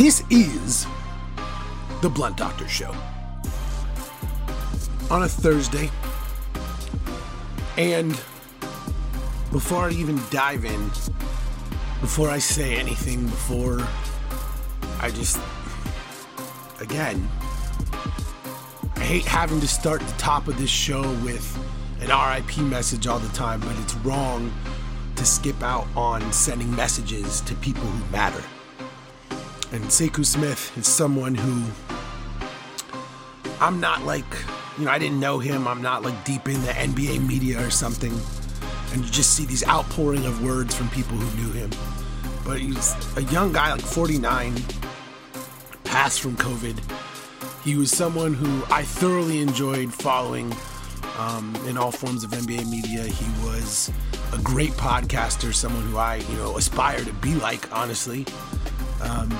This is the Blunt Doctor Show on a Thursday. And before I even dive in, before I say anything, before I just, again, I hate having to start the top of this show with an RIP message all the time, but it's wrong to skip out on sending messages to people who matter. And Sekou Smith is someone who I'm not like, you know, I didn't know him. I'm not like deep in the NBA media or something. And you just see these outpouring of words from people who knew him. But he's a young guy, like 49, passed from COVID. He was someone who I thoroughly enjoyed following um, in all forms of NBA media. He was a great podcaster, someone who I, you know, aspire to be like, honestly. Um,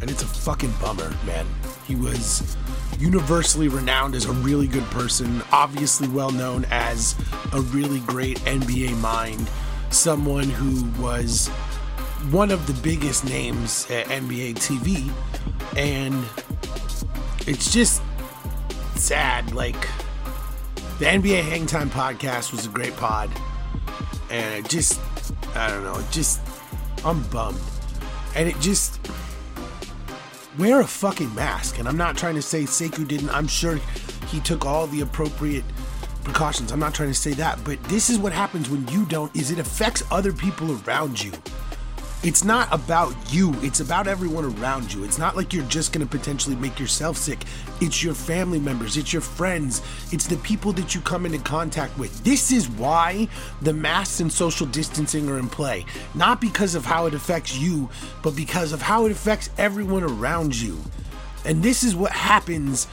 and it's a fucking bummer, man. He was universally renowned as a really good person, obviously well known as a really great NBA mind, someone who was one of the biggest names at NBA TV. And it's just sad. Like, the NBA Hangtime podcast was a great pod. And it just, I don't know, it just, I'm bummed. And it just, wear a fucking mask. And I'm not trying to say Sekou didn't. I'm sure he took all the appropriate precautions. I'm not trying to say that, but this is what happens when you don't is it affects other people around you. It's not about you, it's about everyone around you. It's not like you're just going to potentially make yourself sick. It's your family members, it's your friends, it's the people that you come into contact with. This is why the masks and social distancing are in play. Not because of how it affects you, but because of how it affects everyone around you. And this is what happens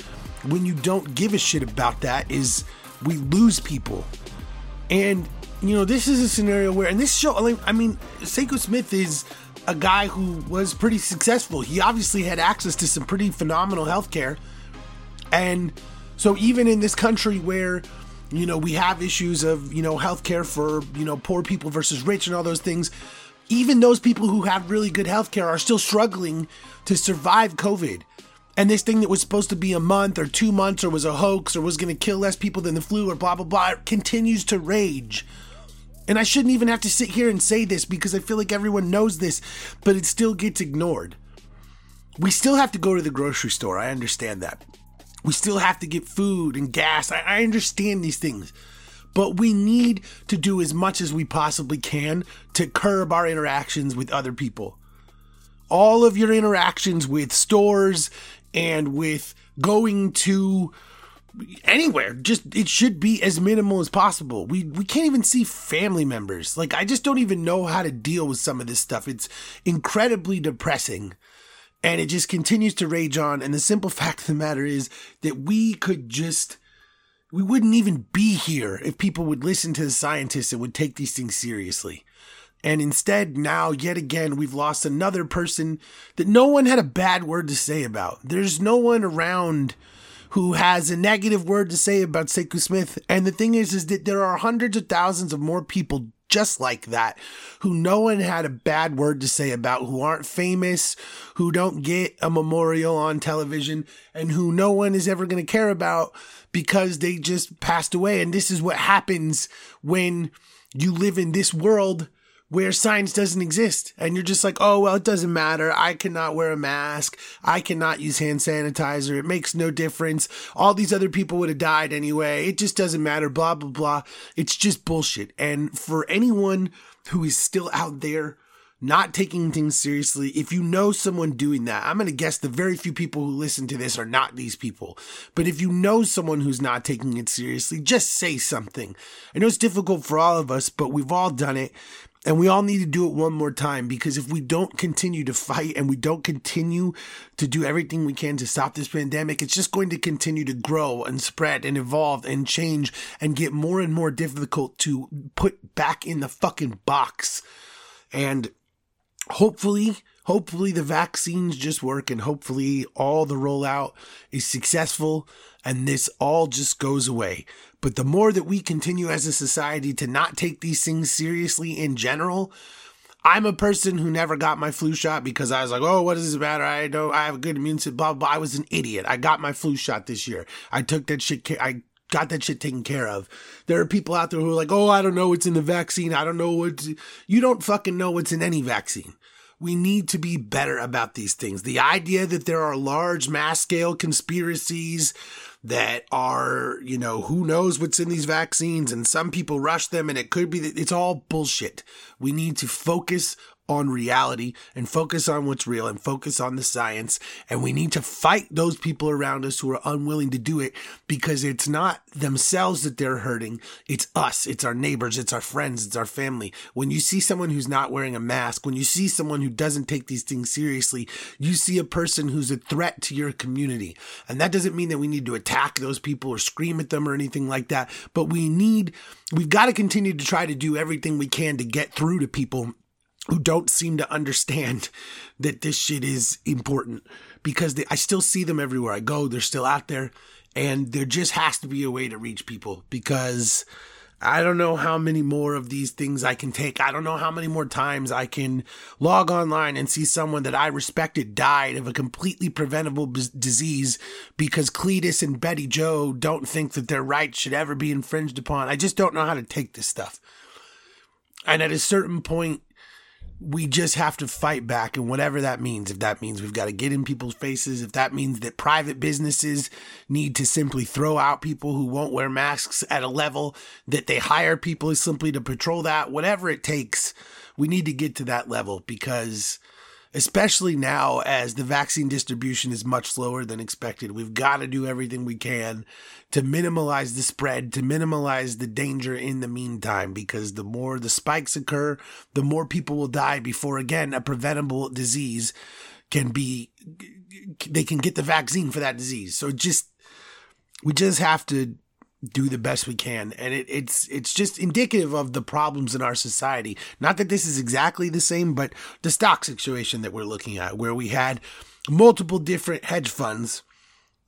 when you don't give a shit about that is we lose people. And you know, this is a scenario where, and this show, I mean, Sekou Smith is a guy who was pretty successful. He obviously had access to some pretty phenomenal healthcare. And so, even in this country where, you know, we have issues of, you know, healthcare for, you know, poor people versus rich and all those things, even those people who have really good healthcare are still struggling to survive COVID. And this thing that was supposed to be a month or two months or was a hoax or was going to kill less people than the flu or blah, blah, blah, continues to rage. And I shouldn't even have to sit here and say this because I feel like everyone knows this, but it still gets ignored. We still have to go to the grocery store. I understand that. We still have to get food and gas. I, I understand these things. But we need to do as much as we possibly can to curb our interactions with other people. All of your interactions with stores and with going to anywhere. Just it should be as minimal as possible. We we can't even see family members. Like i just don't even know how to deal with some of this stuff. It's incredibly depressing. And it just continues to rage on. And the simple fact of the matter is that we could just we wouldn't even be here if people would listen to the scientists and would take these things seriously. And instead now yet again we've lost another person that no one had a bad word to say about. There's no one around who has a negative word to say about Sekou Smith. And the thing is, is that there are hundreds of thousands of more people just like that who no one had a bad word to say about, who aren't famous, who don't get a memorial on television, and who no one is ever going to care about because they just passed away. And this is what happens when you live in this world where science doesn't exist and you're just like, oh, well, it doesn't matter. I cannot wear a mask. I cannot use hand sanitizer. It makes no difference. All these other people would have died anyway. It just doesn't matter. Blah, blah, blah. It's just bullshit. And for anyone who is still out there not taking things seriously, if you know someone doing that, I'm going to guess the very few people who listen to this are not these people. But if you know someone who's not taking it seriously, just say something. I know it's difficult for all of us, but we've all done it. And we all need to do it one more time because if we don't continue to fight and we don't continue to do everything we can to stop this pandemic, it's just going to continue to grow and spread and evolve and change and get more and more difficult to put back in the fucking box. And hopefully, hopefully the vaccines just work and hopefully all the rollout is successful and this all just goes away. But the more that we continue as a society to not take these things seriously in general, I'm a person who never got my flu shot because I was like, oh, what does this matter? I know I have a good immune system, blah, blah, blah. I was an idiot. I got my flu shot this year. I took that shit, I got that shit taken care of. There are people out there who are like, oh, I don't know what's in the vaccine. I don't know what. You don't fucking know what's in any vaccine. We need to be better about these things. The idea that there are large mass scale conspiracies that are, you know, who knows what's in these vaccines and some people rush them and it could be that it's all bullshit. We need to focus on reality and focus on what's real and focus on the science. And we need to fight those people around us who are unwilling to do it because it's not themselves that they're hurting. It's us. It's our neighbors. It's our friends. It's our family. When you see someone who's not wearing a mask, when you see someone who doesn't take these things seriously, you see a person who's a threat to your community. And that doesn't mean that we need to attack those people or scream at them or anything like that. But we need, we've got to continue to try to do everything we can to get through to people who don't seem to understand that this shit is important because they, I still see them everywhere I go. They're still out there and there just has to be a way to reach people because I don't know how many more of these things I can take. I don't know how many more times I can log online and see someone that I respected died of a completely preventable b- disease because Cletus and Betty Joe don't think that their rights should ever be infringed upon. I just don't know how to take this stuff. And at a certain point, we just have to fight back and whatever that means if that means we've got to get in people's faces if that means that private businesses need to simply throw out people who won't wear masks at a level that they hire people simply to patrol that whatever it takes we need to get to that level because especially now as the vaccine distribution is much slower than expected. We've got to do everything we can to minimize the spread, to minimize the danger in the meantime, because the more the spikes occur, the more people will die before, again, a preventable disease can be, they can get the vaccine for that disease. So just, we just have to do the best we can. And it, it's it's just indicative of the problems in our society. Not that this is exactly the same but the stock situation that we're looking at where we had multiple different hedge funds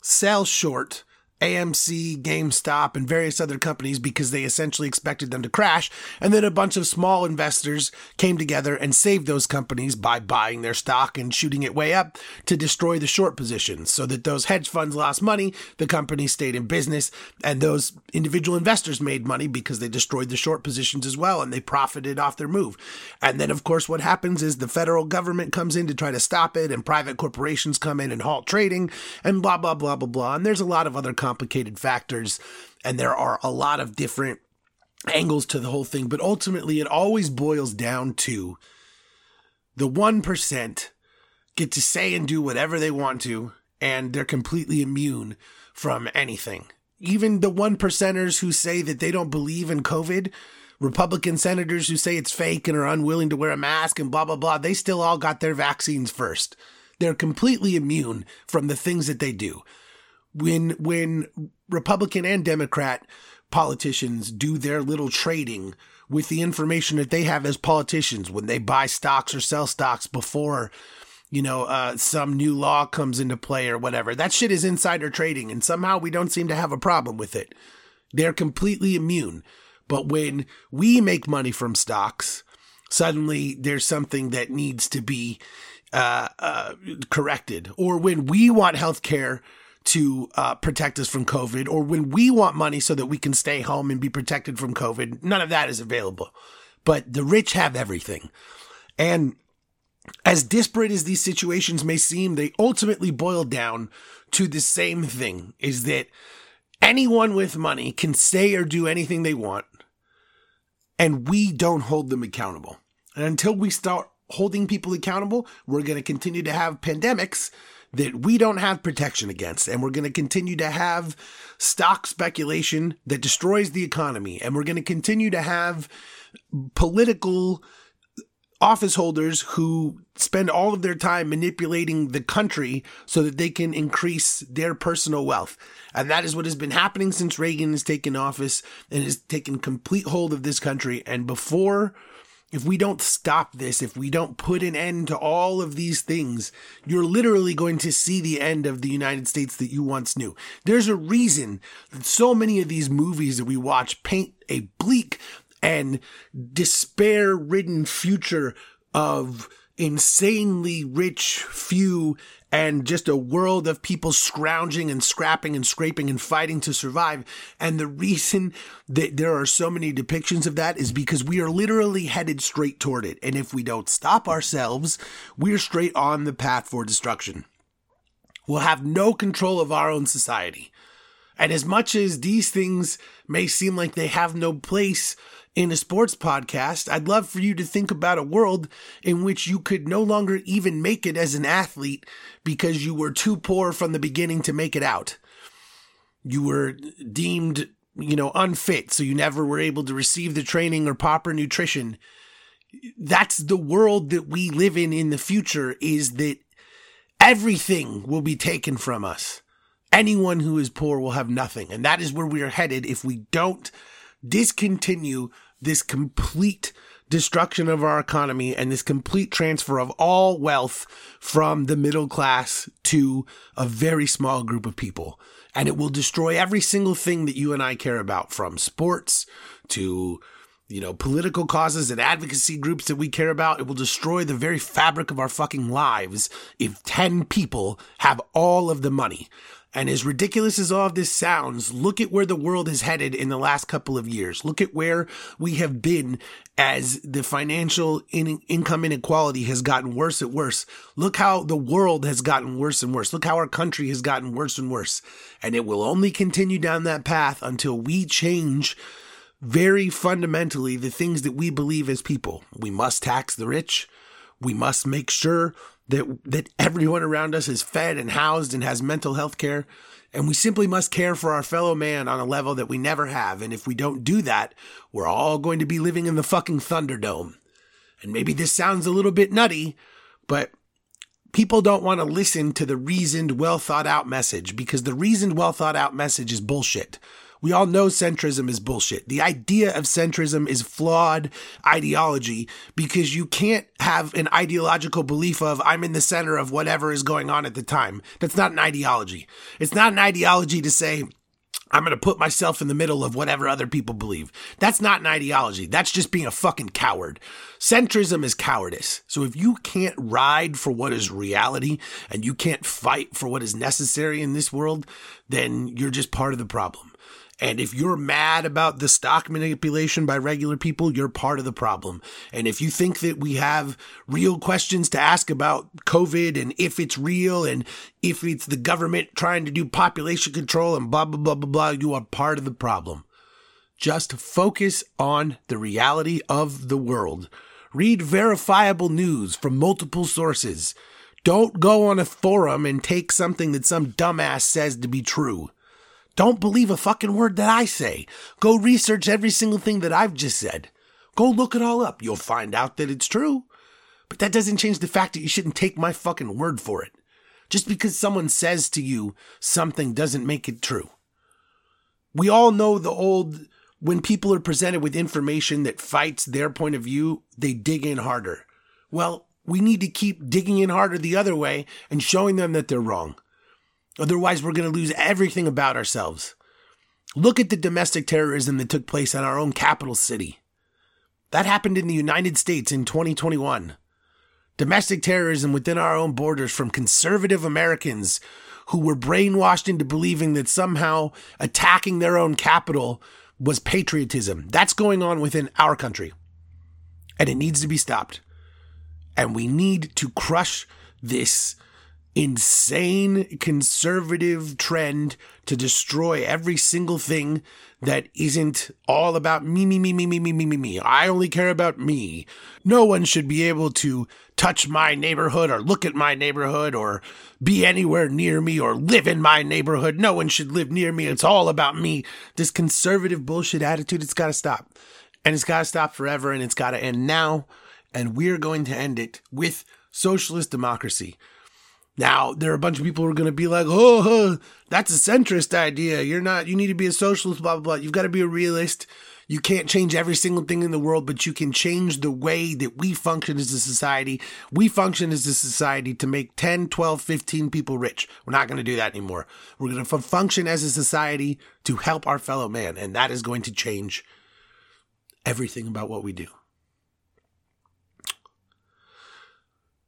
sell short AMC, GameStop, and various other companies because they essentially expected them to crash. And then a bunch of small investors came together and saved those companies by buying their stock and shooting it way up to destroy the short positions so that those hedge funds lost money, the company stayed in business, and those individual investors made money because they destroyed the short positions as well and they profited off their move. And then, of course, what happens is the federal government comes in to try to stop it, and private corporations come in and halt trading, and blah, blah, blah, blah, blah. And there's a lot of other companies complicated factors, and there are a lot of different angles to the whole thing. But ultimately, it always boils down to the 1% get to say and do whatever they want to, and they're completely immune from anything. Even the one percenters who say that they don't believe in COVID, Republican senators who say it's fake and are unwilling to wear a mask and blah, blah, blah, they still all got their vaccines first. They're completely immune from the things that they do when when Republican and Democrat politicians do their little trading with the information that they have as politicians when they buy stocks or sell stocks before you know uh, some new law comes into play or whatever that shit is insider trading and somehow we don't seem to have a problem with it. They're completely immune. But when we make money from stocks suddenly there's something that needs to be uh, uh, corrected. Or when we want health care to uh, protect us from COVID, or when we want money so that we can stay home and be protected from COVID, none of that is available. But the rich have everything. And as disparate as these situations may seem, they ultimately boil down to the same thing is that anyone with money can say or do anything they want, and we don't hold them accountable. And until we start holding people accountable, we're going to continue to have pandemics that we don't have protection against. And we're going to continue to have stock speculation that destroys the economy. And we're going to continue to have political office holders who spend all of their time manipulating the country so that they can increase their personal wealth. And that is what has been happening since Reagan has taken office and has taken complete hold of this country. And before if we don't stop this, if we don't put an end to all of these things, you're literally going to see the end of the United States that you once knew. There's a reason that so many of these movies that we watch paint a bleak and despair ridden future of insanely rich few and just a world of people scrounging and scrapping and scraping and fighting to survive. And the reason that there are so many depictions of that is because we are literally headed straight toward it. And if we don't stop ourselves, we're straight on the path for destruction. We'll have no control of our own society. And as much as these things may seem like they have no place in a sports podcast, I'd love for you to think about a world in which you could no longer even make it as an athlete because you were too poor from the beginning to make it out. You were deemed, you know, unfit, so you never were able to receive the training or proper nutrition. That's the world that we live in in the future is that everything will be taken from us. Anyone who is poor will have nothing. And that is where we are headed if we don't discontinue this complete destruction of our economy and this complete transfer of all wealth from the middle class to a very small group of people. And it will destroy every single thing that you and I care about from sports to you know, political causes and advocacy groups that we care about. It will destroy the very fabric of our fucking lives if 10 people have all of the money. And as ridiculous as all of this sounds, look at where the world has headed in the last couple of years. Look at where we have been as the financial in- income inequality has gotten worse and worse. Look how the world has gotten worse and worse. Look how our country has gotten worse and worse. And it will only continue down that path until we change very fundamentally the things that we believe as people. We must tax the rich. We must make sure that that everyone around us is fed and housed and has mental health care. And we simply must care for our fellow man on a level that we never have. And if we don't do that we're all going to be living in the fucking thunderdome. And maybe this sounds a little bit nutty but people don't want to listen to the reasoned well thought out message because the reasoned well thought out message is bullshit we all know centrism is bullshit. The idea of centrism is flawed ideology because you can't have an ideological belief of I'm in the center of whatever is going on at the time. That's not an ideology. It's not an ideology to say, I'm going to put myself in the middle of whatever other people believe. That's not an ideology. That's just being a fucking coward. Centrism is cowardice. So if you can't ride for what is reality and you can't fight for what is necessary in this world, then you're just part of the problem. And if you're mad about the stock manipulation by regular people, you're part of the problem. And if you think that we have real questions to ask about COVID and if it's real and if it's the government trying to do population control and blah, blah, blah, blah, blah, you are part of the problem. Just focus on the reality of the world. Read verifiable news from multiple sources. Don't go on a forum and take something that some dumbass says to be true. Don't believe a fucking word that I say. Go research every single thing that I've just said. Go look it all up. You'll find out that it's true. But that doesn't change the fact that you shouldn't take my fucking word for it. Just because someone says to you something doesn't make it true. We all know the old, when people are presented with information that fights their point of view, they dig in harder. Well, we need to keep digging in harder the other way and showing them that they're wrong. Otherwise, we're going to lose everything about ourselves. Look at the domestic terrorism that took place in our own capital city. That happened in the United States in 2021. Domestic terrorism within our own borders from conservative Americans who were brainwashed into believing that somehow attacking their own capital was patriotism. That's going on within our country. And it needs to be stopped. And we need to crush this insane conservative trend to destroy every single thing that isn't all about me, me, me, me, me, me, me, me, me. I only care about me. No one should be able to touch my neighborhood or look at my neighborhood or be anywhere near me or live in my neighborhood. No one should live near me. It's all about me. This conservative bullshit attitude, it's got to stop. And it's got to stop forever and it's got to end now. And we're going to end it with socialist democracy. Now, there are a bunch of people who are going to be like, oh, that's a centrist idea. You're not, you need to be a socialist, blah, blah, blah. You've got to be a realist. You can't change every single thing in the world, but you can change the way that we function as a society. We function as a society to make 10, 12, 15 people rich. We're not going to do that anymore. We're going to function as a society to help our fellow man, and that is going to change everything about what we do.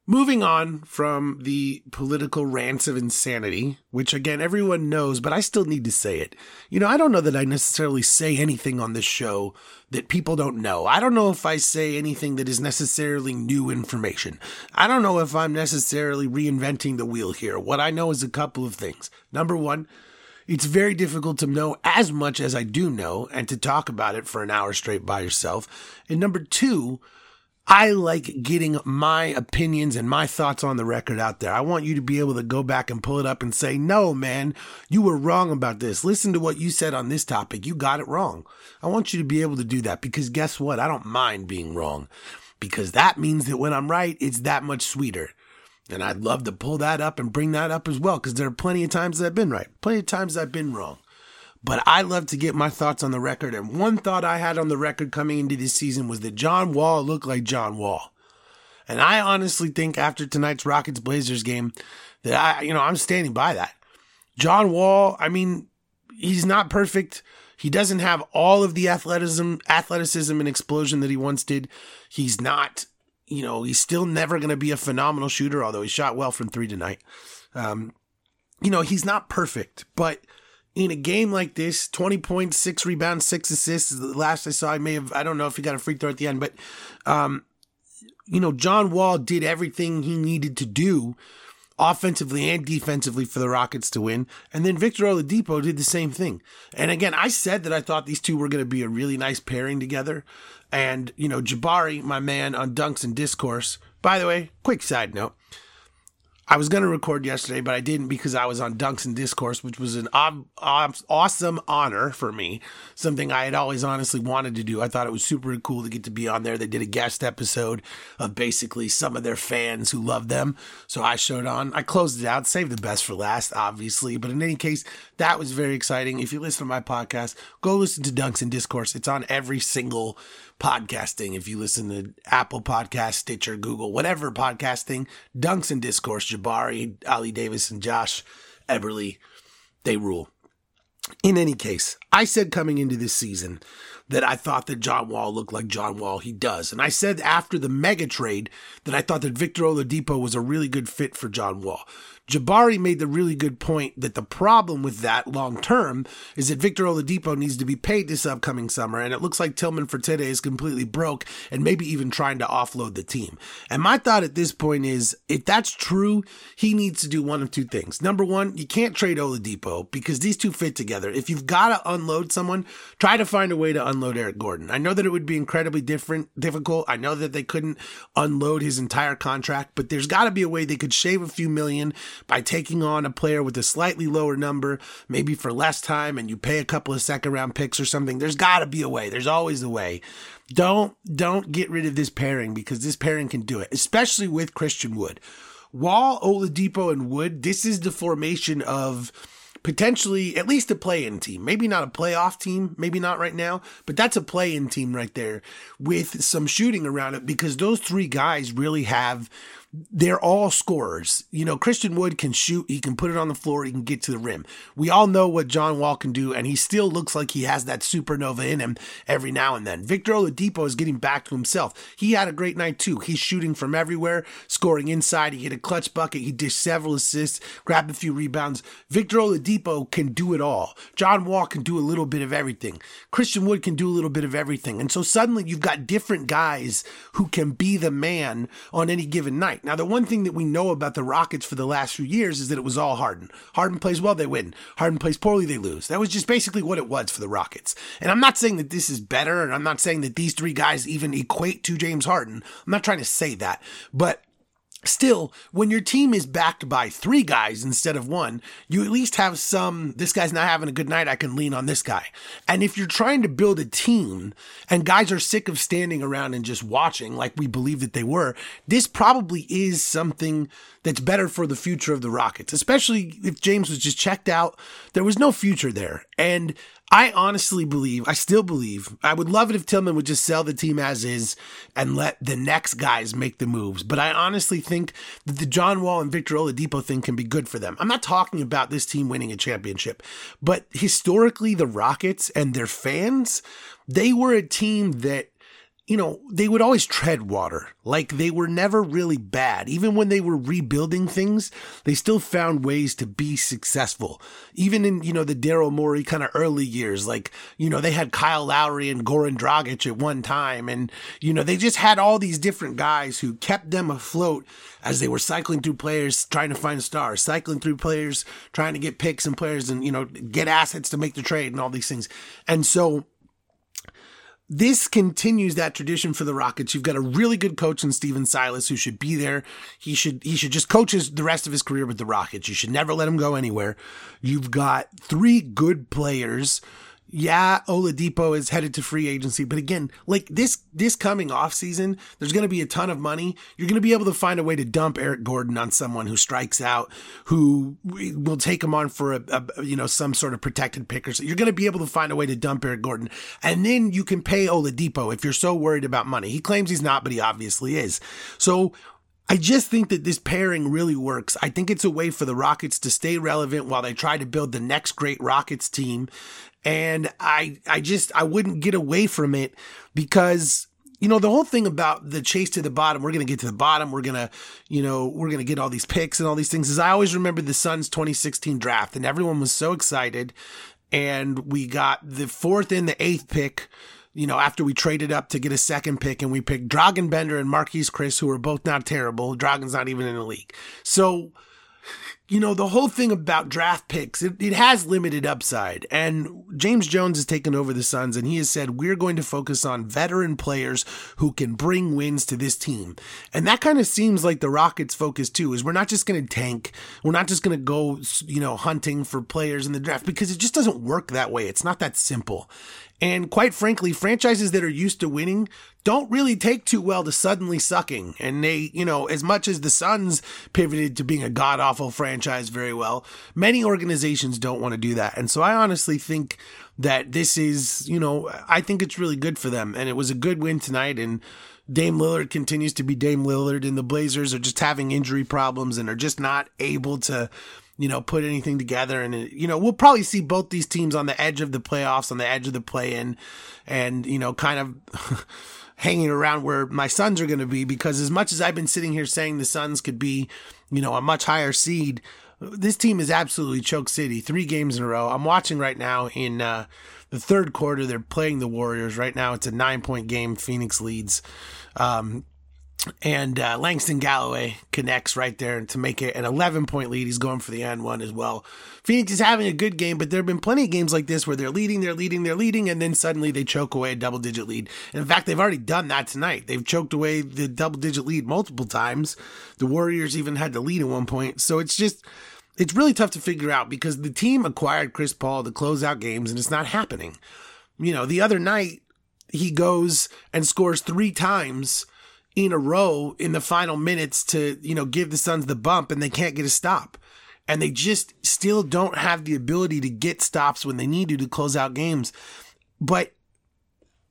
Moving on from the political rants of insanity, which again everyone knows, but I still need to say it. You know, I don't know that I necessarily say anything on this show that people don't know. I don't know if I say anything that is necessarily new information. I don't know if I'm necessarily reinventing the wheel here. What I know is a couple of things. Number one, it's very difficult to know as much as I do know and to talk about it for an hour straight by yourself. And number two, I like getting my opinions and my thoughts on the record out there. I want you to be able to go back and pull it up and say, no, man, you were wrong about this. Listen to what you said on this topic. You got it wrong. I want you to be able to do that because guess what? I don't mind being wrong because that means that when I'm right, it's that much sweeter. And I'd love to pull that up and bring that up as well because there are plenty of times that I've been right, plenty of times I've been wrong. But I love to get my thoughts on the record. And one thought I had on the record coming into this season was that John Wall looked like John Wall. And I honestly think after tonight's Rockets Blazers game that I, you know, I'm standing by that. John Wall, I mean, he's not perfect. He doesn't have all of the athleticism, athleticism and explosion that he once did. He's not, you know, he's still never going to be a phenomenal shooter, although he shot well from three tonight. Um, you know, he's not perfect, but in a game like this, 20 points, six rebounds, six assists. The last I saw, I may have, I don't know if he got a free throw at the end, but, um, you know, John Wall did everything he needed to do offensively and defensively for the Rockets to win. And then Victor Oladipo did the same thing. And again, I said that I thought these two were going to be a really nice pairing together. And, you know, Jabari, my man on Dunks and Discourse, by the way, quick side note. I was going to record yesterday, but I didn't because I was on Dunks and Discourse, which was an ob- ob- awesome honor for me. Something I had always honestly wanted to do. I thought it was super cool to get to be on there. They did a guest episode of basically some of their fans who love them. So I showed on. I closed it out, saved the best for last, obviously. But in any case, that was very exciting. If you listen to my podcast, go listen to Dunks and Discourse. It's on every single podcasting. If you listen to Apple Podcast, Stitcher, Google, whatever podcasting, Dunks and Discourse, Jabari, Ali Davis, and Josh Eberly, they rule. In any case, I said coming into this season that I thought that John Wall looked like John Wall. He does. And I said after the mega trade that I thought that Victor Oladipo was a really good fit for John Wall. Jabari made the really good point that the problem with that long term is that Victor Oladipo needs to be paid this upcoming summer, and it looks like Tillman Fertitta is completely broke and maybe even trying to offload the team. And my thought at this point is if that's true, he needs to do one of two things. Number one, you can't trade Oladipo because these two fit together. If you've got to unload someone, try to find a way to unload Eric Gordon. I know that it would be incredibly different, difficult. I know that they couldn't unload his entire contract, but there's got to be a way they could shave a few million by taking on a player with a slightly lower number, maybe for less time, and you pay a couple of second round picks or something. There's got to be a way. There's always a way. Don't don't get rid of this pairing because this pairing can do it, especially with Christian Wood. Wall, Oladipo, and Wood. This is the formation of potentially at least a play-in team. Maybe not a playoff team, maybe not right now, but that's a play-in team right there with some shooting around it because those three guys really have they're all scorers. You know, Christian Wood can shoot, he can put it on the floor, he can get to the rim. We all know what John Wall can do, and he still looks like he has that supernova in him every now and then. Victor Oladipo is getting back to himself. He had a great night too. He's shooting from everywhere, scoring inside. He hit a clutch bucket, he dished several assists, grabbed a few rebounds. Victor Oladipo can do it all. John Wall can do a little bit of everything. Christian Wood can do a little bit of everything. And so suddenly you've got different guys who can be the man on any given night. Now, the one thing that we know about the Rockets for the last few years is that it was all Harden. Harden plays well, they win. Harden plays poorly, they lose. That was just basically what it was for the Rockets. And I'm not saying that this is better, and I'm not saying that these three guys even equate to James Harden. I'm not trying to say that. But Still, when your team is backed by three guys instead of one, you at least have some, this guy's not having a good night, I can lean on this guy. And if you're trying to build a team and guys are sick of standing around and just watching like we believe that they were, this probably is something that's better for the future of the Rockets, especially if James was just checked out. There was no future there. And I honestly believe, I still believe, I would love it if Tillman would just sell the team as is and let the next guys make the moves. But I honestly think that the John Wall and Victor Oladipo thing can be good for them. I'm not talking about this team winning a championship, but historically, the Rockets and their fans, they were a team that you know, they would always tread water. Like they were never really bad. Even when they were rebuilding things, they still found ways to be successful. Even in, you know, the Daryl Morey kind of early years, like, you know, they had Kyle Lowry and Goran Dragic at one time. And, you know, they just had all these different guys who kept them afloat as they were cycling through players trying to find stars, cycling through players trying to get picks and players and, you know, get assets to make the trade and all these things. And so, this continues that tradition for the Rockets. You've got a really good coach in Stephen Silas who should be there. He should he should just coach his, the rest of his career with the Rockets. You should never let him go anywhere. You've got three good players yeah, Oladipo is headed to free agency, but again, like this this coming off season, there's going to be a ton of money. You're going to be able to find a way to dump Eric Gordon on someone who strikes out, who will take him on for a, a you know some sort of protected pick or so. You're going to be able to find a way to dump Eric Gordon, and then you can pay Oladipo if you're so worried about money. He claims he's not, but he obviously is. So I just think that this pairing really works. I think it's a way for the Rockets to stay relevant while they try to build the next great Rockets team and I I just I wouldn't get away from it because you know the whole thing about the chase to the bottom we're going to get to the bottom we're going to you know we're going to get all these picks and all these things is I always remember the Suns 2016 draft and everyone was so excited and we got the fourth and the eighth pick you know, after we traded up to get a second pick and we picked Dragan Bender and Marquese Chriss, who are both not terrible. Dragan's not even in the league. So you know, the whole thing about draft picks, it, it, has limited upside. And James Jones has taken over the Suns and he has said, we're going to focus on veteran players who can bring wins to this team. And that kind of seems like the Rockets' focus too, is we're not just going to tank. We're not just going to go, you know, hunting for players in the draft because it just doesn't work that way. It's not that simple. And quite frankly, franchises that are used to winning don't really take too well to suddenly sucking. And they, you know, as much as the Suns pivoted to being a god awful franchise very well, many organizations don't want to do that. And so I honestly think that this is, you know, I think it's really good for them. And it was a good win tonight. And Dame Lillard continues to be Dame Lillard, and the Blazers are just having injury problems and are just not able to you know, put anything together. And, you know, we'll probably see both these teams on the edge of the playoffs, on the edge of the play in, and, you know, kind of hanging around where my Suns are going to be. Because as much as I've been sitting here saying the Suns could be, you know, a much higher seed, this team is absolutely choke city. Three games in a row. I'm watching right now in, uh, the third quarter. They're playing the Warriors right now. It's a nine point game. Phoenix leads. Um, and uh, Langston Galloway connects right there to make it an 11 point lead. He's going for the and one as well. Phoenix is having a good game, but there have been plenty of games like this where they're leading, they're leading, they're leading, and then suddenly they choke away a double digit lead. And in fact, they've already done that tonight. They've choked away the double digit lead multiple times. The Warriors even had to lead at one point. So it's just, it's really tough to figure out because the team acquired Chris Paul to close out games and it's not happening. You know, the other night, he goes and scores three times in a row in the final minutes to, you know, give the Suns the bump and they can't get a stop. And they just still don't have the ability to get stops when they need to to close out games. But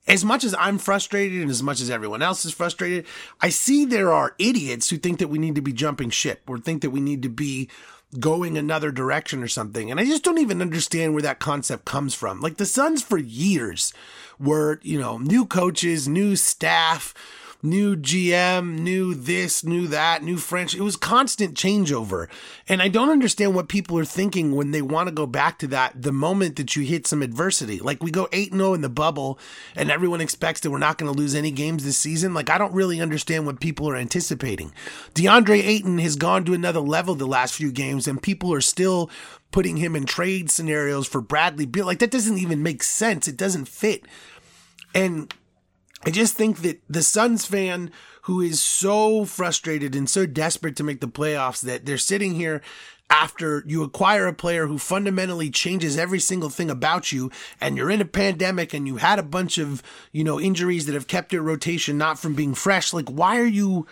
as much as I'm frustrated and as much as everyone else is frustrated, I see there are idiots who think that we need to be jumping ship or think that we need to be going another direction or something. And I just don't even understand where that concept comes from. Like the Suns for years were, you know, new coaches, new staff, new GM, new this, new that, new French. It was constant changeover. And I don't understand what people are thinking when they want to go back to that the moment that you hit some adversity. Like we go 8 0 in the bubble and everyone expects that we're not going to lose any games this season. Like I don't really understand what people are anticipating. DeAndre Ayton has gone to another level the last few games and people are still putting him in trade scenarios for Bradley Beal. Like that doesn't even make sense. It doesn't fit. And I just think that the Suns fan who is so frustrated and so desperate to make the playoffs that they're sitting here after you acquire a player who fundamentally changes every single thing about you and you're in a pandemic and you had a bunch of, you know, injuries that have kept your rotation not from being fresh. Like, why are you,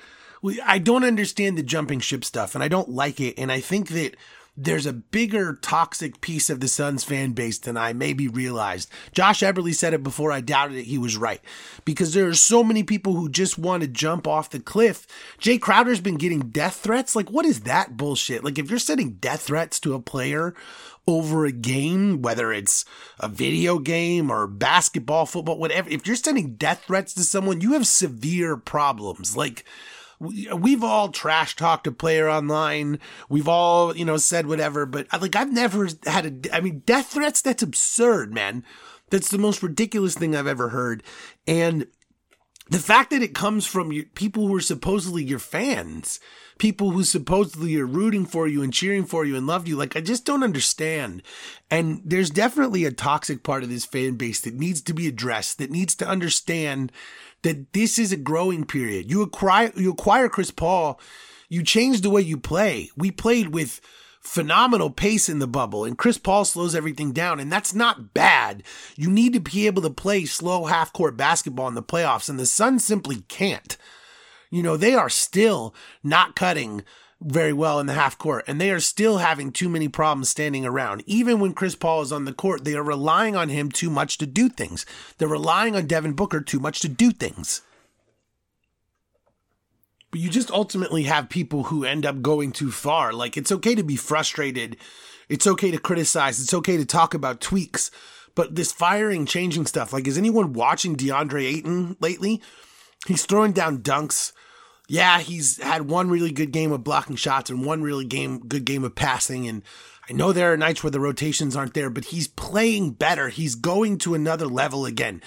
I don't understand the jumping ship stuff and I don't like it. And I think that there's a bigger toxic piece of the Suns fan base than I maybe realized. Josh Eberly said it before. I doubted it. He was right. Because there are so many people who just want to jump off the cliff. Jay Crowder's been getting death threats. Like, what is that bullshit? Like, if you're sending death threats to a player over a game, whether it's a video game or basketball, football, whatever, if you're sending death threats to someone, you have severe problems. Like, we've all trash talked a player online. We've all, you know, said whatever, but uh, like I've never had a, I mean, death threats, that's absurd, man. That's the most ridiculous thing I've ever heard. And the fact that it comes from people who are supposedly your fans, people who supposedly are rooting for you and cheering for you and love you, like I just don't understand. And there's definitely a toxic part of this fan base that needs to be addressed, that needs to understand that this is a growing period. You acquire you acquire Chris Paul, you change the way you play. We played with phenomenal pace in the bubble and Chris Paul slows everything down and that's not bad. You need to be able to play slow half court basketball in the playoffs and the Suns simply can't. You know, they are still not cutting very well in the half court, and they are still having too many problems standing around. Even when Chris Paul is on the court, they are relying on him too much to do things. They're relying on Devin Booker too much to do things. But you just ultimately have people who end up going too far. Like, it's okay to be frustrated. It's okay to criticize. It's okay to talk about tweaks. But this firing, changing stuff, like, is anyone watching DeAndre Ayton lately? He's throwing down dunks yeah, he's had one really good game of blocking shots and one really game good game of passing. And I know there are nights where the rotations aren't there, but he's playing better. He's going to another level again.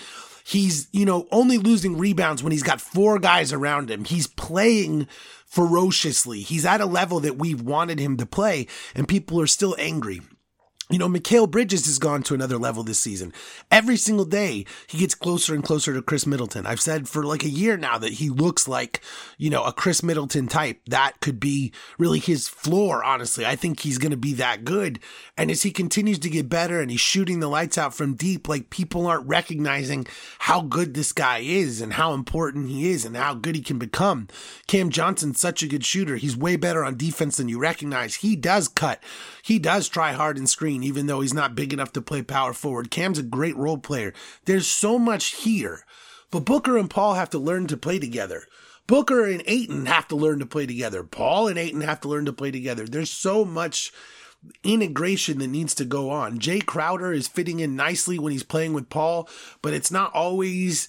He's, you know, only losing rebounds when he's got four guys around him. He's playing ferociously. He's at a level that we've wanted him to play, and people are still angry. You know, Mikal Bridges has gone to another level this season. Every single day, he gets closer and closer to Khris Middleton. I've said for like a year now that he looks like, you know, a Khris Middleton type. That could be really his floor, honestly. I think he's going to be that good. And as he continues to get better and he's shooting the lights out from deep, like people aren't recognizing how good this guy is and how important he is and how good he can become. Cam Johnson's such a good shooter. He's way better on defense than you recognize. He does cut. He does try hard and screen even though he's not big enough to play power forward. Cam's a great role player. There's so much here. But Booker and Paul have to learn to play together. Booker and Ayton have to learn to play together. Paul and Ayton have to learn to play together. There's so much integration that needs to go on. Jay Crowder is fitting in nicely when he's playing with Paul, but it's not always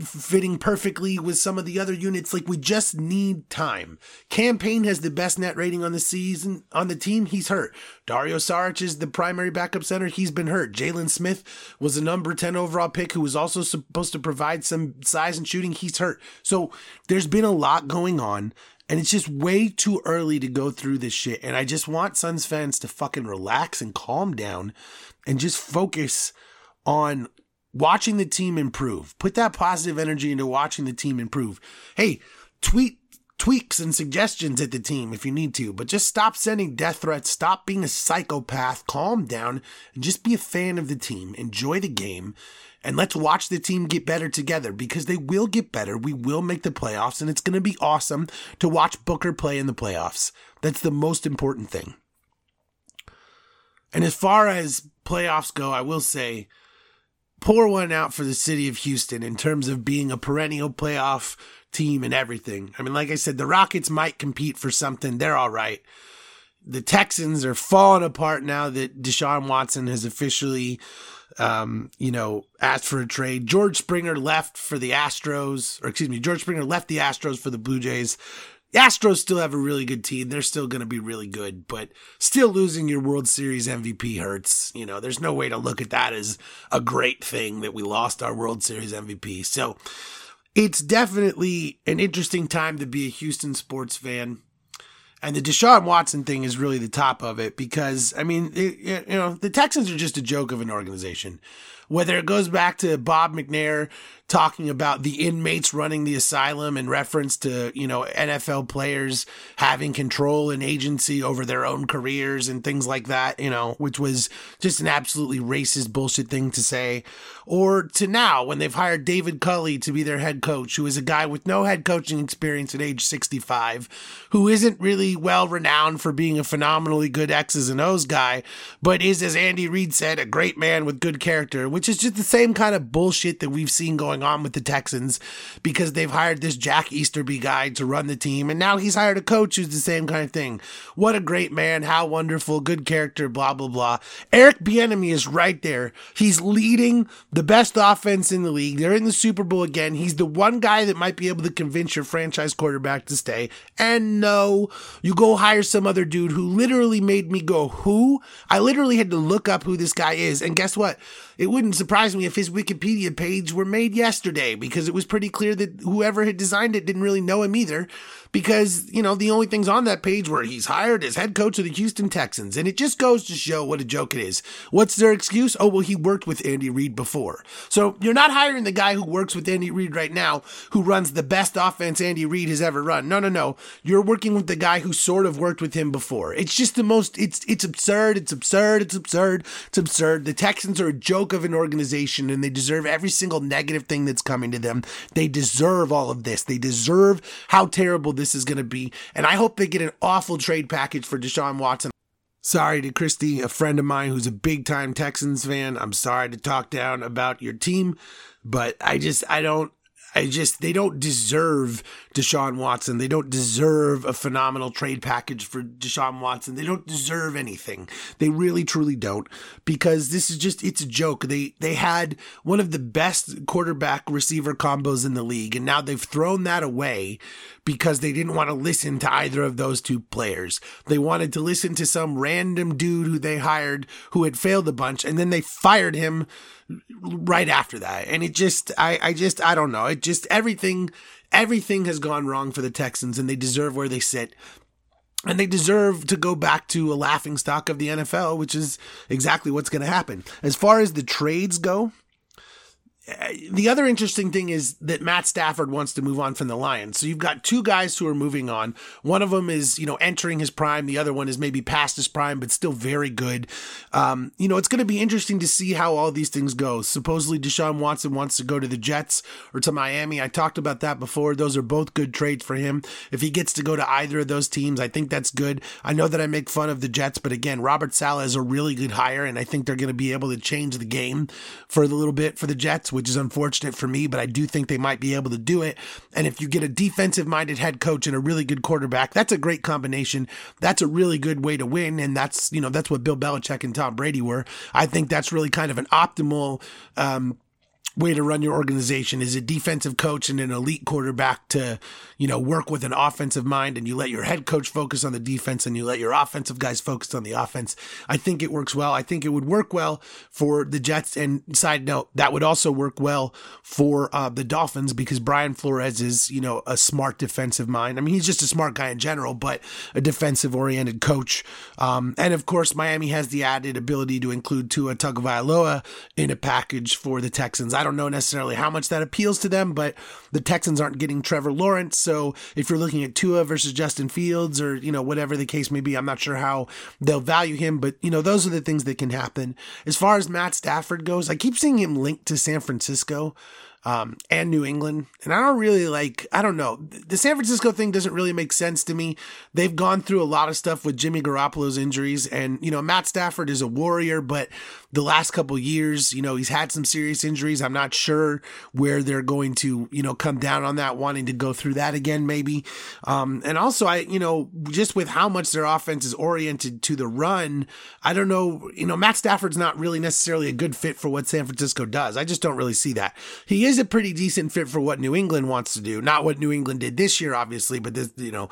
fitting perfectly with some of the other units. Like we just need time. Cam Payne has the best net rating on the season on the team. He's hurt. Dario Saric is the primary backup center. He's been hurt. Jalen Smith was a number 10 overall pick who was also supposed to provide some size and shooting. He's hurt. So there's been a lot going on. And it's just way too early to go through this shit. And I just want Suns fans to fucking relax and calm down and just focus on watching the team improve. Put that positive energy into watching the team improve. Hey, tweet tweaks and suggestions at the team if you need to, but just stop sending death threats, stop being a psychopath, calm down, and just be a fan of the team. Enjoy the game, and let's watch the team get better together because they will get better. We will make the playoffs, and it's going to be awesome to watch Booker play in the playoffs. That's the most important thing. And as far as playoffs go, I will say, pour one out for the city of Houston in terms of being a perennial playoff team and everything. I mean, like I said, the Rockets might compete for something. They're all right. The Texans are falling apart now that Deshaun Watson has officially, um, you know, asked for a trade. George Springer left for the Astros, or excuse me, George Springer left the Astros for the Blue Jays. The Astros still have a really good team. They're still going to be really good, but still losing your World Series MVP hurts. You know, there's no way to look at that as a great thing that we lost our World Series MVP. So it's definitely an interesting time to be a Houston sports fan. And the Deshaun Watson thing is really the top of it because, I mean, it, you know, the Texans are just a joke of an organization. Whether it goes back to Bob McNair talking about the inmates running the asylum in reference to, you know, NFL players having control and agency over their own careers and things like that, you know, which was just an absolutely racist bullshit thing to say. Or to now when they've hired David Culley to be their head coach, who is a guy with no head coaching experience at age 65, who isn't really well renowned for being a phenomenally good X's and O's guy, but is, as Andy Reid said, a great man with good character, which is just the same kind of bullshit that we've seen going on with the Texans because they've hired this Jack Easterby guy to run the team, and now he's hired a coach who's the same kind of thing. What a great man, how wonderful, good character, blah blah blah. Eric Bieniemy is right there. He's leading the best offense in the league. They're in the Super Bowl again. He's the one guy that might be able to convince your franchise quarterback to stay. And no, you go hire some other dude who literally made me go, "Who?" I literally had to look up who this guy is, and guess what? It wouldn't surprise me if his Wikipedia page were made yesterday because it was pretty clear that whoever had designed it didn't really know him either because, you know, the only things on that page were he's hired as head coach of the Houston Texans. And it just goes to show what a joke it is. What's their excuse? Oh, well, he worked with Andy Reid before. So you're not hiring the guy who works with Andy Reid right now, who runs the best offense Andy Reid has ever run. No, no, no. You're working with the guy who sort of worked with him before. It's just the most, it's, it's absurd. It's absurd. It's absurd. It's absurd. The Texans are a joke of an organization and they deserve every single negative thing that's coming to them. They deserve all of this. They deserve how terrible this this is going to be. And I hope they get an awful trade package for Deshaun Watson. Sorry to Christy, a friend of mine who's a big time Texans fan. I'm sorry to talk down about your team, but I just, I don't, I just they don't deserve Deshaun Watson. They don't deserve a phenomenal trade package for Deshaun Watson. They don't deserve anything. They really truly don't because this is just it's a joke. They they had one of the best quarterback receiver combos in the league and now they've thrown that away because they didn't want to listen to either of those two players. They wanted to listen to some random dude who they hired who had failed a bunch and then they fired him right after that. And it just, I, I just, I don't know. It just, everything, everything has gone wrong for the Texans and they deserve where they sit. And they deserve to go back to a laughing stock of the NFL, which is exactly what's going to happen. As far as the trades go, the other interesting thing is that Matt Stafford wants to move on from the Lions. So you've got two guys who are moving on. One of them is, you know, entering his prime. The other one is maybe past his prime, but still very good. Um, you know, it's going to be interesting to see how all these things go. Supposedly Deshaun Watson wants to go to the Jets or to Miami. I talked about that before. Those are both good trades for him. If he gets to go to either of those teams, I think that's good. I know that I make fun of the Jets, but again, Robert Saleh is a really good hire, and I think they're going to be able to change the game for a little bit for the Jets which is unfortunate for me, but I do think they might be able to do it. And if you get a defensive minded head coach and a really good quarterback, that's a great combination. That's a really good way to win. And that's, you know, that's what Bill Belichick and Tom Brady were. I think that's really kind of an optimal, um, way to run your organization is a defensive coach and an elite quarterback to, you know, work with an offensive mind and you let your head coach focus on the defense and you let your offensive guys focus on the offense. I think it works well. I think it would work well for the Jets. And side note, that would also work well for uh, the Dolphins because Brian Flores is, you know, a smart defensive mind. I mean, he's just a smart guy in general, but a defensive oriented coach. Um, and of course, Miami has the added ability to include Tua Tagovailoa in a package for the Texans. I don't know necessarily how much that appeals to them, but the Texans aren't getting Trevor Lawrence. So if you're looking at Tua versus Justin Fields or, you know, whatever the case may be, I'm not sure how they'll value him, but, you know, those are the things that can happen. As far as Matt Stafford goes, I keep seeing him linked to San Francisco um, and New England. And I don't really like, I don't know. The San Francisco thing doesn't really make sense to me. They've gone through a lot of stuff with Jimmy Garoppolo's injuries. And, you know, Matt Stafford is a warrior, but the last couple years, you know, he's had some serious injuries. I'm not sure where they're going to, you know, come down on that, wanting to go through that again, maybe. Um, and also, I, you know, just with how much their offense is oriented to the run, I don't know, you know, Matt Stafford's not really necessarily a good fit for what San Francisco does. I just don't really see that. He is is a pretty decent fit for what New England wants to do. Not what New England did this year, obviously, but this, you know,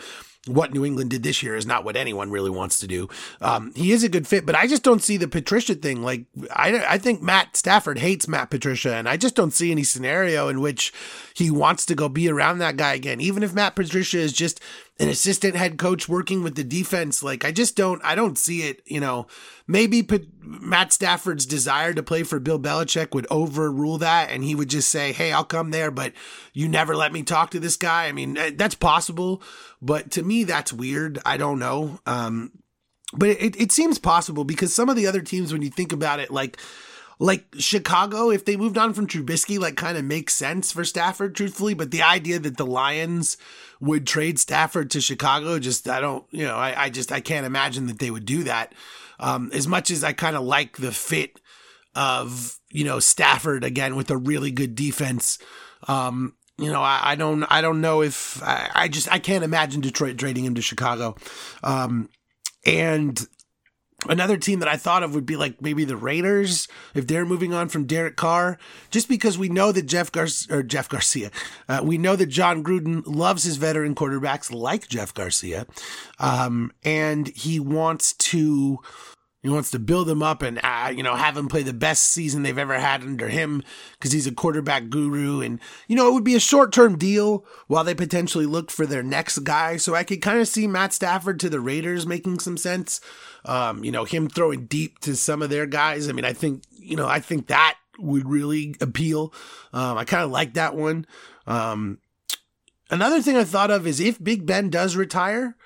what New England did this year is not what anyone really wants to do. Um, he is a good fit, but I just don't see the Patricia thing. Like, I, I think Matt Stafford hates Matt Patricia, and I just don't see any scenario in which he wants to go be around that guy again. Even if Matt Patricia is just an assistant head coach working with the defense. Like, I just don't, I don't see it. You know, maybe Matt Stafford's desire to play for Bill Belichick would overrule that, and he would just say, "Hey, I'll come there, but you never let me talk to this guy." I mean, eh, that's possible, but to me, that's weird. I don't know. Um, but it, it seems possible because some of the other teams, when you think about it, like like Chicago, if they moved on from Trubisky, like kind of makes sense for Stafford, truthfully. But the idea that the Lions would trade Stafford to Chicago, just I don't, you know, I, I just I can't imagine that they would do that. Um, as much as I kind of like the fit of you know Stafford again with a really good defense. Um, you know, I, I, don't, I don't know if I, I, just, I can't imagine Detroit trading him to Chicago. Um, and Another team that I thought of would be like maybe the Raiders if they're moving on from Derek Carr, just because we know that Jeff Gar- or Jeff Garcia, uh, we know that Jon Gruden loves his veteran quarterbacks like Jeff Garcia, um, and he wants to he wants to build them up and uh, you know have them play the best season they've ever had under him because he's a quarterback guru. And you know it would be a short term deal while they potentially look for their next guy. So I could kind of see Matt Stafford to the Raiders making some sense. Um, you know him throwing deep to some of their guys. I mean I think you know I think that would really appeal. Um, I kind of like that one. Um, another thing I thought of is if Big Ben does retire.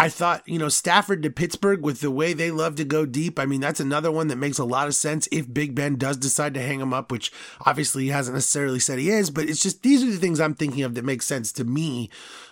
I thought, you know, Stafford to Pittsburgh with the way they love to go deep. I mean, that's another one that makes a lot of sense if Big Ben does decide to hang him up, which obviously he hasn't necessarily said he is, but it's just these are the things I'm thinking of that make sense to me.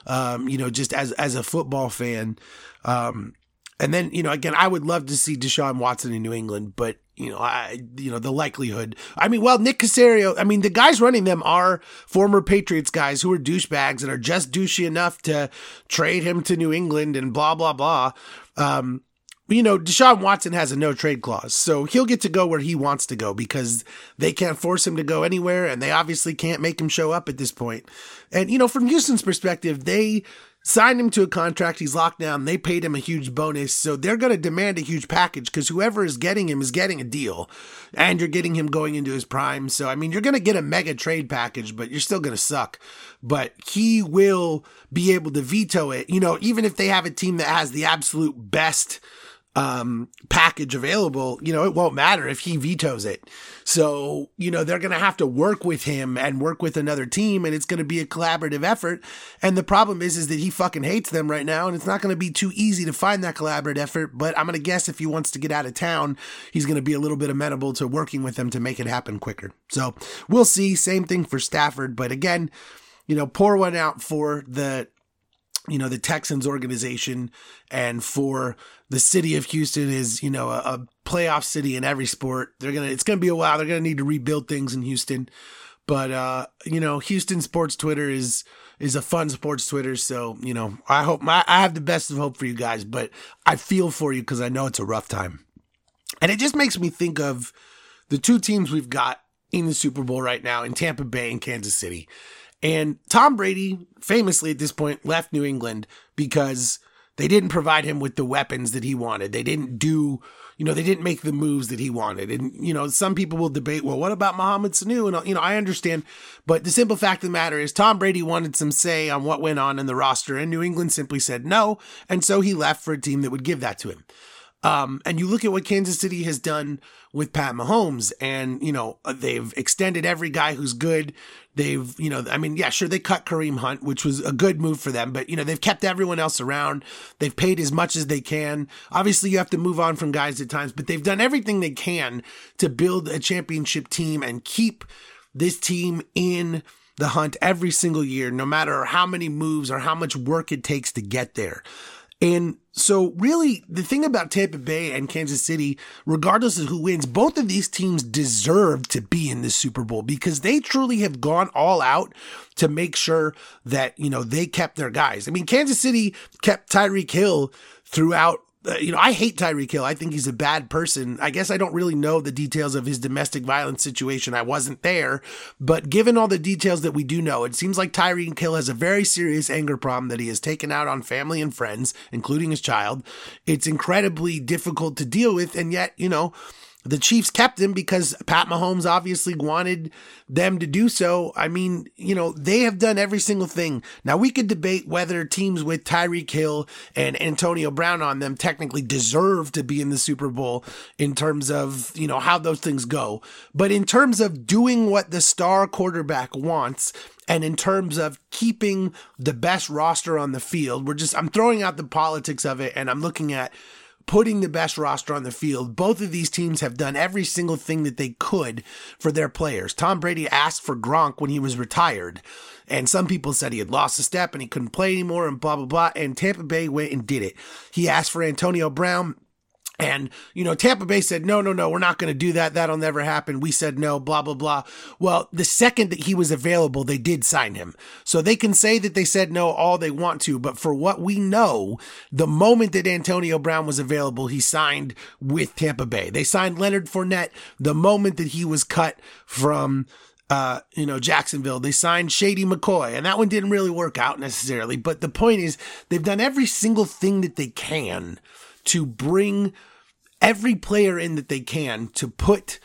Um, you know, just as as a football fan. Um, and then, you know, again, I would love to see Deshaun Watson in New England, but you know, I, you know, the likelihood. I mean, well, Nick Caserio, I mean, the guys running them are former Patriots guys who are douchebags and are just douchey enough to trade him to New England and blah, blah, blah. Um, you know, Deshaun Watson has a no trade clause, so he'll get to go where he wants to go because they can't force him to go anywhere and they obviously can't make him show up at this point. And, you know, from Houston's perspective, they signed him to a contract. He's locked down. They paid him a huge bonus. So they're going to demand a huge package because whoever is getting him is getting a deal. And you're getting him going into his prime. So, I mean, you're going to get a mega trade package, but you're still going to suck. But he will be able to veto it. You know, even if they have a team that has the absolute best um, package available, you know, it won't matter if he vetoes it. So, you know, they're going to have to work with him and work with another team and it's going to be a collaborative effort. And the problem is, is that he fucking hates them right now. And it's not going to be too easy to find that collaborative effort. But I'm going to guess if he wants to get out of town, he's going to be a little bit amenable to working with them to make it happen quicker. So we'll see. Same thing for Stafford. But again, you know, pour one out for the you know, the Texans organization and for the city of Houston is, you know, a, a playoff city in every sport. They're to, it's to be a while. They're to need to rebuild things in Houston. But, uh, you know, Houston sports Twitter is, is a fun sports Twitter. So, you know, I hope my, I have the best of hope for you guys, but I feel for you because I know it's a rough time. And it just makes me think of the two teams we've got in the Super Bowl right now in Tampa Bay and Kansas City. And Tom Brady, famously at this point, left New England because they didn't provide him with the weapons that he wanted. They didn't do, you know, they didn't make the moves that he wanted. And, you know, some people will debate, well, what about Mohamed Sanu? And, you know, I understand. But the simple fact of the matter is Tom Brady wanted some say on what went on in the roster, and New England simply said no. And so he left for a team that would give that to him. Um, and you look at what Kansas City has done with Pat Mahomes, and you know they've extended every guy who's good. They've, you know, I mean, yeah, sure, they cut Kareem Hunt, which was a good move for them, but you know they've kept everyone else around. They've paid as much as they can. Obviously, you have to move on from guys at times, but they've done everything they can to build a championship team and keep this team in the hunt every single year, no matter how many moves or how much work it takes to get there. And so, really, the thing about Tampa Bay and Kansas City, regardless of who wins, both of these teams deserve to be in the Super Bowl because they truly have gone all out to make sure that, you know, they kept their guys. I mean, Kansas City kept Tyreek Hill throughout Uh, you know, I hate Tyreek Hill. I think he's a bad person. I guess I don't really know the details of his domestic violence situation. I wasn't there, but given all the details that we do know, it seems like Tyreek Hill has a very serious anger problem that he has taken out on family and friends, including his child. It's incredibly difficult to deal with, and yet, you know, the Chiefs kept him because Pat Mahomes obviously wanted them to do so. I mean, you know, they have done every single thing. Now we could debate whether teams with Tyreek Hill and Antonio Brown on them technically deserve to be in the Super Bowl in terms of, you know, how those things go. But in terms of doing what the star quarterback wants, and in terms of keeping the best roster on the field, we're just, I'm throwing out the politics of it and I'm looking at putting the best roster on the field. Both of these teams have done every single thing that they could for their players. Tom Brady asked for Gronk when he was retired. And some people said he had lost a step and he couldn't play anymore and blah, blah, blah. And Tampa Bay went and did it. He asked for Antonio Brown. And, you know, Tampa Bay said, no, no, no, we're not going to do that. That'll never happen. We said no, blah, blah, blah. Well, the second that he was available, they did sign him. So they can say that they said no all they want to. But for what we know, the moment that Antonio Brown was available, he signed with Tampa Bay. They signed Leonard Fournette the moment that he was cut from uh, you know, Jacksonville. They signed Shady McCoy, and that one didn't really work out necessarily. But the point is, they've done every single thing that they can to bring every player in that they can to put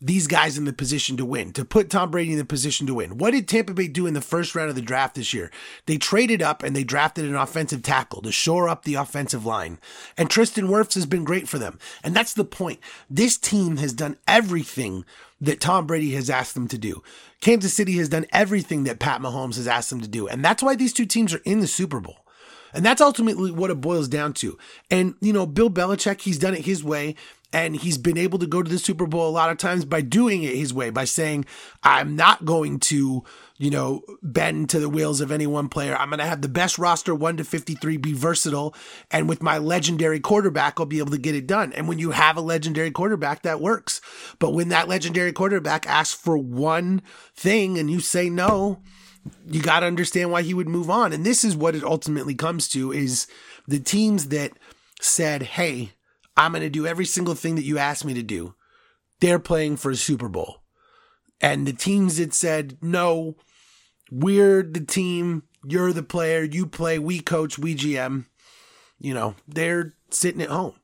these guys in the position to win, to put Tom Brady in the position to win. What did Tampa Bay do in the first round of the draft this year? They traded up and they drafted an offensive tackle to shore up the offensive line. And Tristan Wirfs has been great for them. And that's the point. This team has done everything that Tom Brady has asked them to do. Kansas City has done everything that Pat Mahomes has asked them to do. And that's why these two teams are in the Super Bowl. And that's ultimately what it boils down to. And, you know, Bill Belichick, he's done it his way. And he's been able to go to the Super Bowl a lot of times by doing it his way, by saying, I'm not going to, you know, bend to the wheels of any one player. I'm going to have the best roster, 1 to 53, be versatile. And with my legendary quarterback, I'll be able to get it done. And when you have a legendary quarterback, that works. But when that legendary quarterback asks for one thing and you say no, you got to understand why he would move on. And this is what it ultimately comes to is the teams that said, Hey, I'm going to do every single thing that you asked me to do. They're playing for a Super Bowl. And the teams that said, no, we're the team. You're the player. You play. We coach. We GM. You know, they're sitting at home.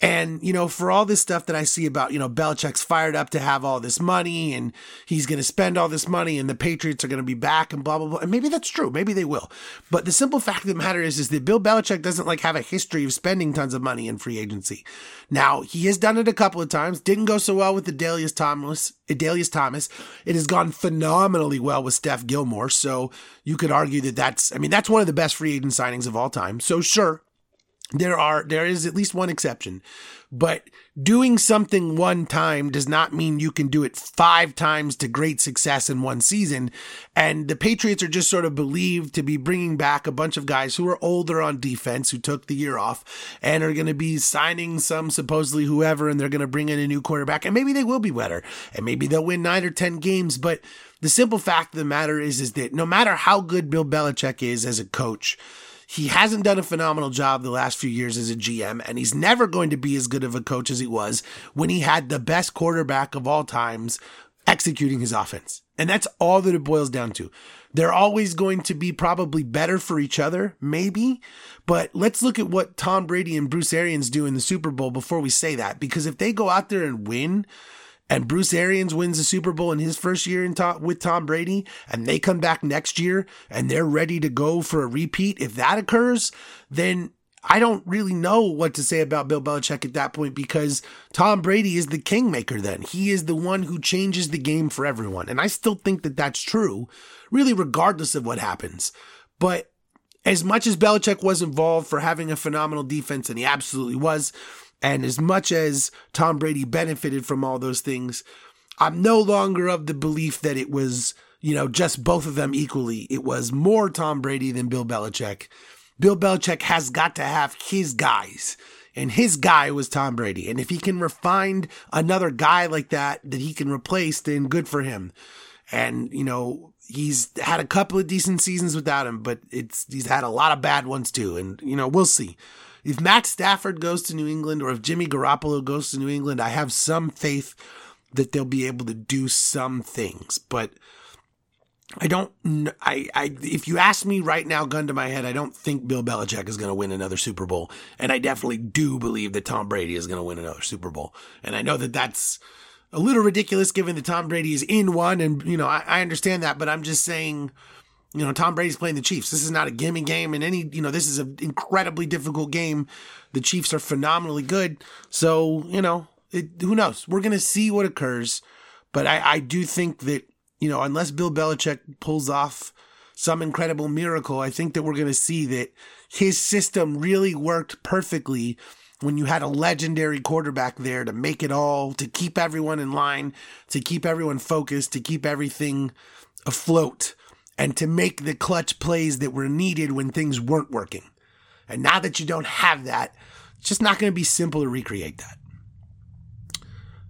And, you know, for all this stuff that I see about, you know, Belichick's fired up to have all this money and he's going to spend all this money and the Patriots are going to be back and blah, blah, blah. And maybe that's true. Maybe they will. But the simple fact of the matter is, is that Bill Belichick doesn't like have a history of spending tons of money in free agency. Now, he has done it a couple of times. Didn't go so well with the Adalius Thomas. Uh, Adalius Thomas. It has gone phenomenally well with Steph Gilmore. So you could argue that that's, I mean, that's one of the best free agent signings of all time. So sure, there are there is at least one exception but doing something one time does not mean you can do it five times to great success in one season. And the patriots are just sort of believed to be bringing back a bunch of guys who are older on defense who took the year off and are going to be signing some supposedly whoever and they're going to bring in a new quarterback. And maybe they will be better and maybe they'll win 9 or 10 games. But the simple fact of the matter is is that no matter how good Bill Belichick is as a coach he hasn't done a phenomenal job the last few years as a GM, and he's never going to be as good of a coach as he was when he had the best quarterback of all times executing his offense. And that's all that it boils down to. They're always going to be probably better for each other, maybe. But let's look at what Tom Brady and Bruce Arians do in the Super Bowl before we say that. Because if they go out there and win, and Bruce Arians wins the Super Bowl in his first year in Tom, with Tom Brady, and they come back next year and they're ready to go for a repeat, if that occurs, then I don't really know what to say about Bill Belichick at that point because Tom Brady is the kingmaker then. He is the one who changes the game for everyone. And I still think that that's true, really, regardless of what happens. But as much as Belichick was involved for having a phenomenal defense, and he absolutely was, and as much as Tom Brady benefited from all those things, I'm no longer of the belief that it was, you know, just both of them equally. It was more Tom Brady than Bill Belichick. Bill Belichick has got to have his guys. And his guy was Tom Brady. And if he can find another guy like that that he can replace, then good for him. And, you know, he's had a couple of decent seasons without him, but it's he's had a lot of bad ones too. And, you know, we'll see if Matt Stafford goes to New England or if Jimmy Garoppolo goes to New England, I have some faith that they'll be able to do some things. But I don't. I, I. If you ask me right now, gun to my head, I don't think Bill Belichick is going to win another Super Bowl, and I definitely do believe that Tom Brady is going to win another Super Bowl. And I know that that's a little ridiculous, given that Tom Brady is in one, and you know I, I understand that, but I'm just saying, you know, Tom Brady's playing the Chiefs. This is not a gimme game, and any, you know, this is an incredibly difficult game. The Chiefs are phenomenally good, so you know, it, who knows? We're going to see what occurs, but I, I do think that you know, unless Bill Belichick pulls off some incredible miracle, I think that we're going to see that his system really worked perfectly when you had a legendary quarterback there to make it all, to keep everyone in line, to keep everyone focused, to keep everything afloat, and to make the clutch plays that were needed when things weren't working. And now that you don't have that, it's just not going to be simple to recreate that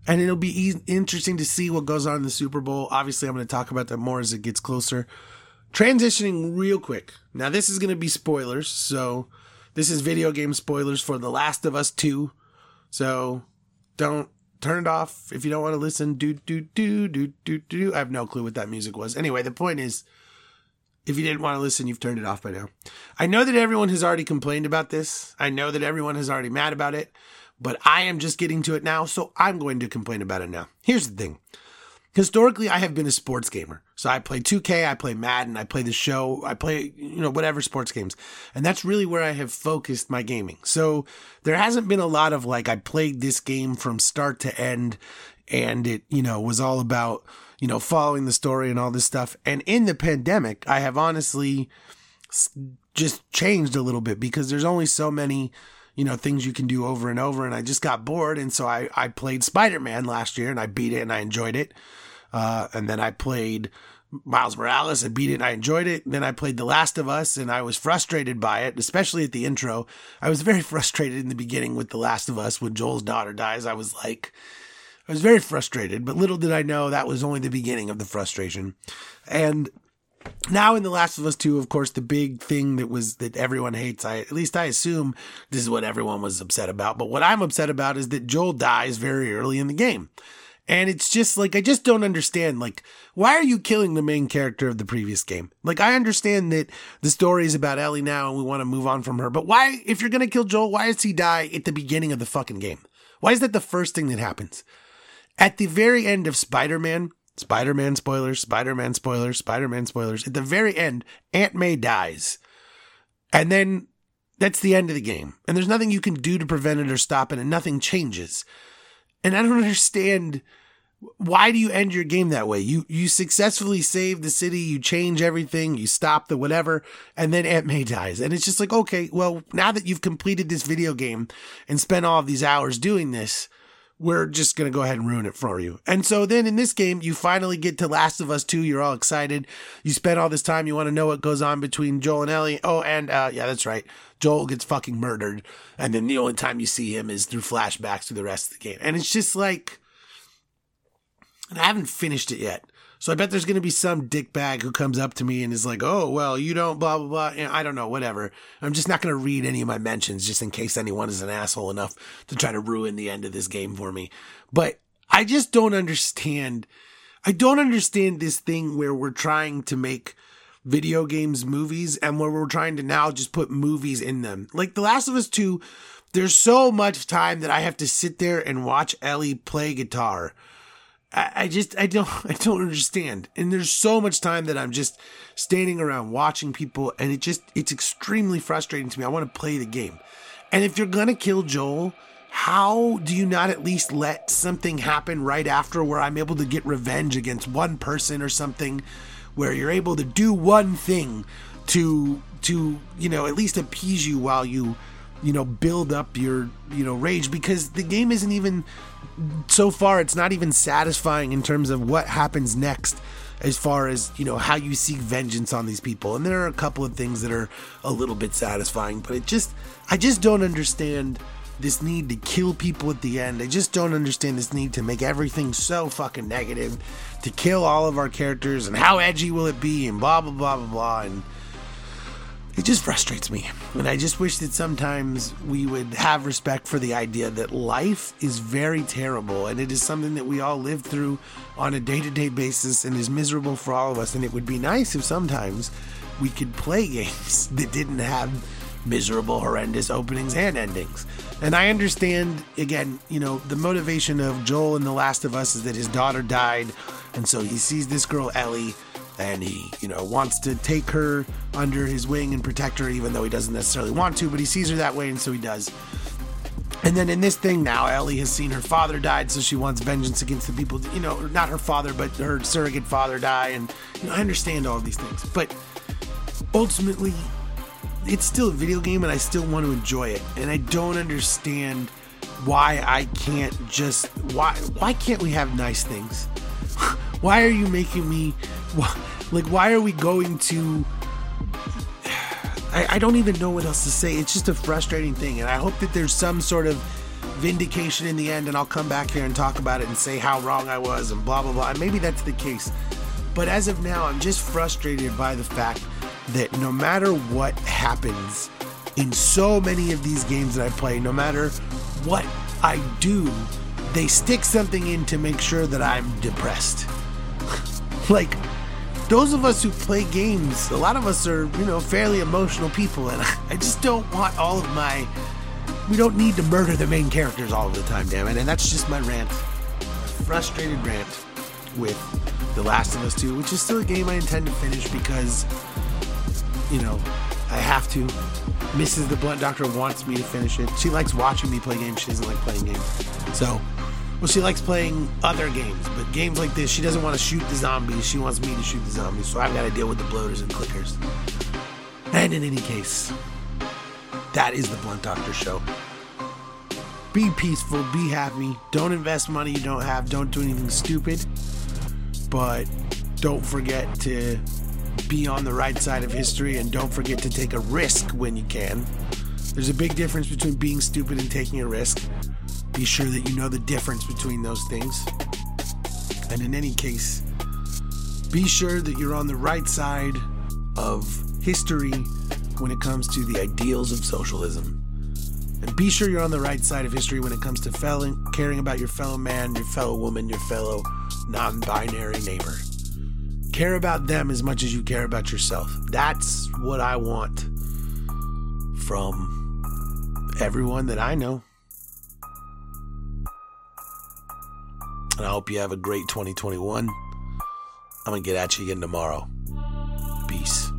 and it'll be e- interesting to see what goes on in the Super Bowl. Obviously, I'm going to talk about that more as it gets closer. Transitioning real quick. Now, this is going to be spoilers. So, this is video game spoilers for The Last of Us 2. So, don't turn it off if you don't want to listen. Do, do, do, do, do, do. I have no clue what that music was. Anyway, the point is, if you didn't want to listen, you've turned it off by now. I know that everyone has already complained about this. I know that everyone has already mad about it but I am just getting to it now, so I'm going to complain about it now. Here's the thing. Historically, I have been a sports gamer. So I play 2K, I play Madden, I play the show, I play, you know, whatever sports games. And that's really where I have focused my gaming. So there hasn't been a lot of like, I played this game from start to end and it, you know, was all about, you know, following the story and all this stuff. And in the pandemic, I have honestly just changed a little bit because there's only so many you know, things you can do over and over. And I just got bored. And so I, I played Spider Man last year and I beat it and I enjoyed it. Uh, and then I played Miles Morales. I beat it and I enjoyed it. Then I played The Last of Us and I was frustrated by it, especially at the intro. I was very frustrated in the beginning with The Last of Us when Joel's daughter dies. I was like, I was very frustrated, but little did I know that was only the beginning of the frustration. And now in the last of us 2 of course the big thing that was that everyone hates i at least i assume this is what everyone was upset about but what i'm upset about is that joel dies very early in the game. And it's just like i just don't understand like why are you killing the main character of the previous game? Like i understand that the story is about ellie now and we want to move on from her but why if you're gonna kill joel why does he die at the beginning of the fucking game? Why is that the first thing that happens at the very end of spider-man Spider Man spoilers, Spider Man spoilers, Spider Man spoilers. At the very end, Aunt May dies. And then that's the end of the game. And there's nothing you can do to prevent it or stop it, and nothing changes. And I don't understand why do you end your game that way? You you successfully save the city, you change everything, you stop the whatever, and then Aunt May dies. And it's just like, okay, well, now that you've completed this video game and spent all of these hours doing this, we're just going to go ahead and ruin it for you. And so then in this game, you finally get to Last of Us 2. You're all excited. You spend all this time. You want to know what goes on between Joel and Ellie. Oh, and uh, yeah, that's right. Joel gets fucking murdered. And then the only time you see him is through flashbacks through the rest of the game. And it's just like, and I haven't finished it yet. So I bet there's going to be some dickbag who comes up to me and is like, "Oh, well, you don't blah blah blah." I don't know, whatever. I'm just not going to read any of my mentions just in case anyone is an asshole enough to try to ruin the end of this game for me. But I just don't understand. I don't understand this thing where we're trying to make video games movies and where we're trying to now just put movies in them. Like The Last of Us 2, there's so much time that I have to sit there and watch Ellie play guitar I, I just I don't I don't understand. And there's so much time that I'm just standing around watching people and it just it's extremely frustrating to me. I want to play the game. And if you're gonna kill Joel, how do you not at least let something happen right after where I'm able to get revenge against one person or something where you're able to do one thing to to you know at least appease you while you you know build up your you know rage because the game isn't even so far it's not even satisfying in terms of what happens next as far as you know how you seek vengeance on these people. And there are a couple of things that are a little bit satisfying but it just i just don't understand this need to kill people at the end. I just don't understand this need to make everything so fucking negative to kill all of our characters and how edgy will it be and blah blah blah blah blah. And it just frustrates me. And I just wish that sometimes we would have respect for the idea that life is very terrible and it is something that we all live through on a day to day basis and is miserable for all of us. And it would be nice if sometimes we could play games that didn't have miserable, horrendous openings and endings. And I understand, again, you know, the motivation of Joel in The Last of Us is that his daughter died. And so he sees this girl, Ellie and he, you know, wants to take her under his wing and protect her, even though he doesn't necessarily want to, but he sees her that way, and so he does. And then in this thing now, Ellie has seen her father died, so she wants vengeance against the people, you know, not her father, but her surrogate father die. And, you know, I understand all of these things. But ultimately, it's still a video game, and I still want to enjoy it. And I don't understand why I can't just, why, why can't we have nice things? why are you making me like why are we going to I, I don't even know what else to say. It's just a frustrating thing and i hope that there's some sort of vindication in the end and i'll come back here and talk about it and say how wrong i was and blah blah blah. And maybe that's the case. But as of now i'm just frustrated by the fact that no matter what happens in so many of these games that i play no matter what i do they stick something in to make sure that i'm depressed. Like those of us who play games, a lot of us are, you know, fairly emotional people, and I just don't want all of my. We don't need to murder the main characters all the time, damn it. And that's just my rant. Frustrated rant with The Last of Us 2, which is still a game I intend to finish because, you know, I have to. Mrs. the Blunt Doctor wants me to finish it. She likes watching me play games, she doesn't like playing games. So, well, she likes playing other games, but games like this, she doesn't want to shoot the zombies. She wants me to shoot the zombies, so I've got to deal with the bloaters and clickers. And in any case, that is the Blunt Doctor Show. Be peaceful, be happy. Don't invest money you don't have. Don't do anything stupid. But don't forget to be on the right side of history and don't forget to take a risk when you can. There's a big difference between being stupid and taking a risk. Be sure that you know the difference between those things. And in any case, be sure that you're on the right side of history when it comes to the ideals of socialism. And be sure you're on the right side of history when it comes to caring about your fellow man, your fellow woman, your fellow non binary neighbor. Care about them as much as you care about yourself. That's what I want from everyone that I know. And I hope you have a great 2021. I'm going to get at you again tomorrow. Peace.